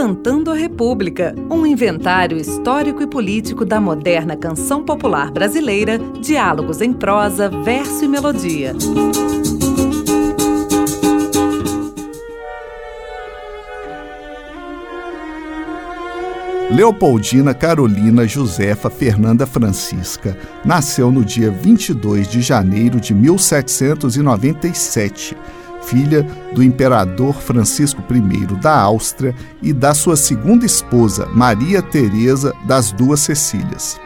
Cantando a República, um inventário histórico e político da moderna canção popular brasileira, diálogos em prosa, verso e melodia. Leopoldina Carolina Josefa Fernanda Francisca nasceu no dia 22 de janeiro de 1797, filha do imperador Francisco I da Áustria e da sua segunda esposa, Maria Teresa das Duas Cecílias.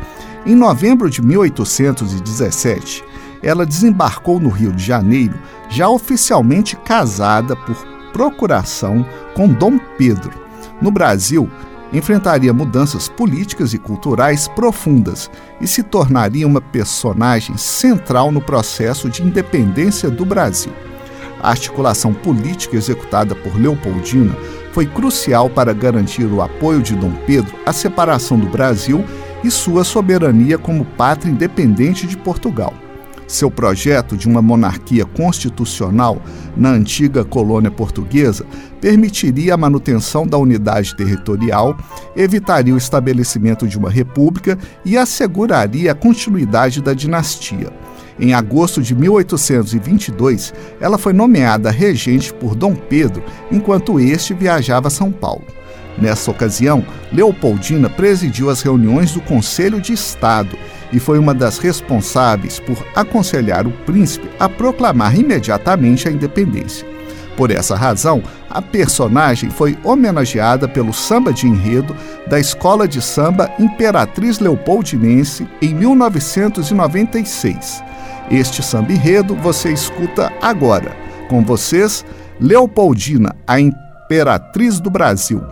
Em novembro de 1817, ela desembarcou no Rio de Janeiro, já oficialmente casada por procuração com Dom Pedro. No Brasil, enfrentaria mudanças políticas e culturais profundas e se tornaria uma personagem central no processo de independência do Brasil. A articulação política executada por Leopoldina foi crucial para garantir o apoio de Dom Pedro à separação do Brasil e sua soberania como pátria independente de Portugal. Seu projeto de uma monarquia constitucional na antiga colônia portuguesa permitiria a manutenção da unidade territorial, evitaria o estabelecimento de uma república e asseguraria a continuidade da dinastia. Em agosto de 1822, ela foi nomeada regente por Dom Pedro, enquanto este viajava a São Paulo. Nessa ocasião, Leopoldina presidiu as reuniões do Conselho de Estado e foi uma das responsáveis por aconselhar o príncipe a proclamar imediatamente a independência. Por essa razão, a personagem foi homenageada pelo samba de enredo da Escola de Samba Imperatriz Leopoldinense em 1996. Este samba enredo você escuta agora. Com vocês, Leopoldina, a Imperatriz do Brasil.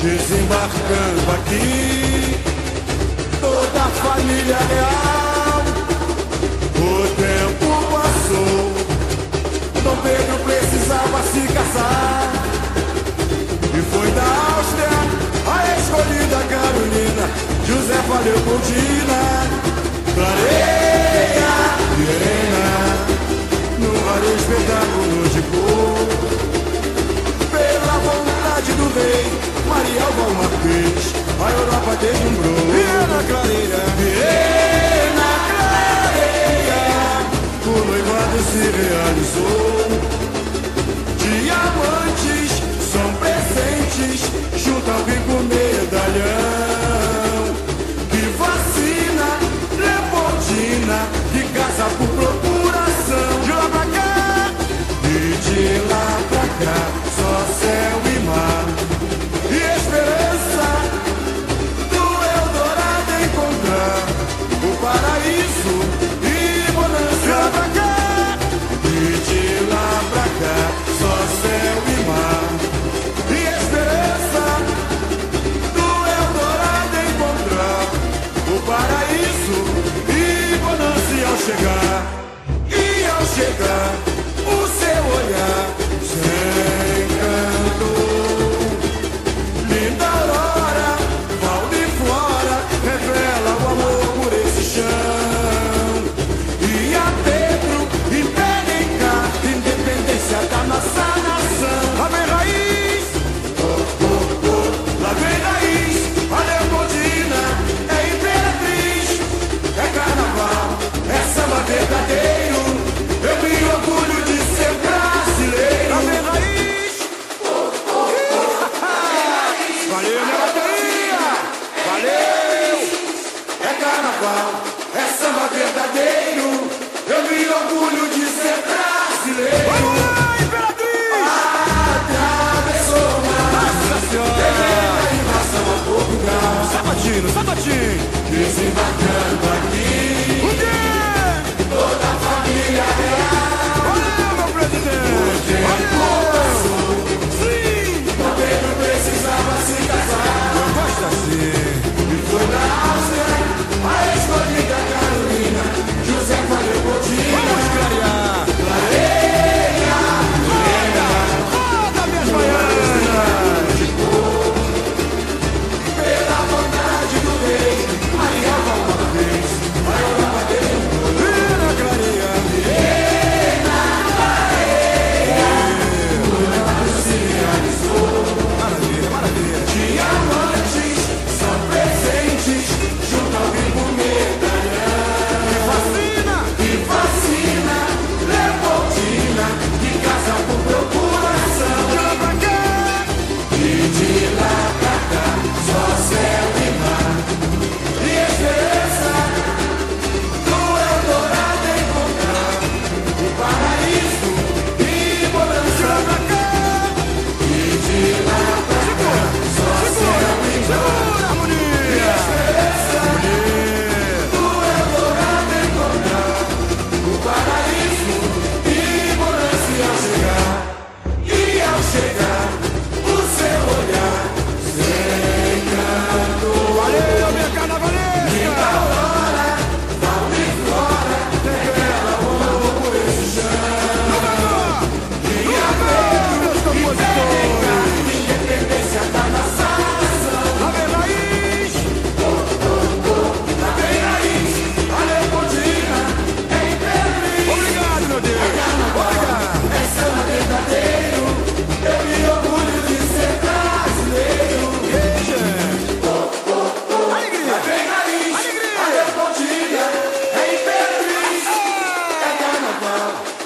Desembarcando aqui, toda a família real. O tempo passou, Dom Pedro precisava se casar. E foi da Áustria a escolhida Carolina, Josefa Leopoldina, clareia deslumbrou. Clareia, Viena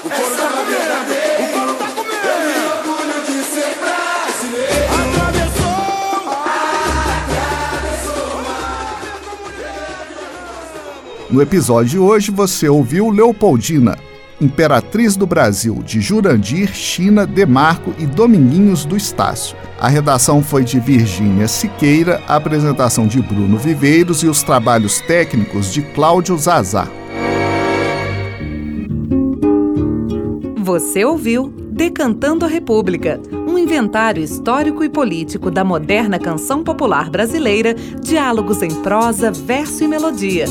O couro tá comendo, o tá comendo. Eu me orgulho de ser brasileiro. No episódio de hoje você ouviu Leopoldina, Imperatriz do Brasil, de Jurandir, China, Demarco e Dominguinhos do Estácio. A redação foi de Virgínia Siqueira, a apresentação de Bruno Viveiros e os trabalhos técnicos de Cláudio Zazar. Você ouviu Decantando a República, um inventário histórico e político da moderna canção popular brasileira, diálogos em prosa, verso e melodia.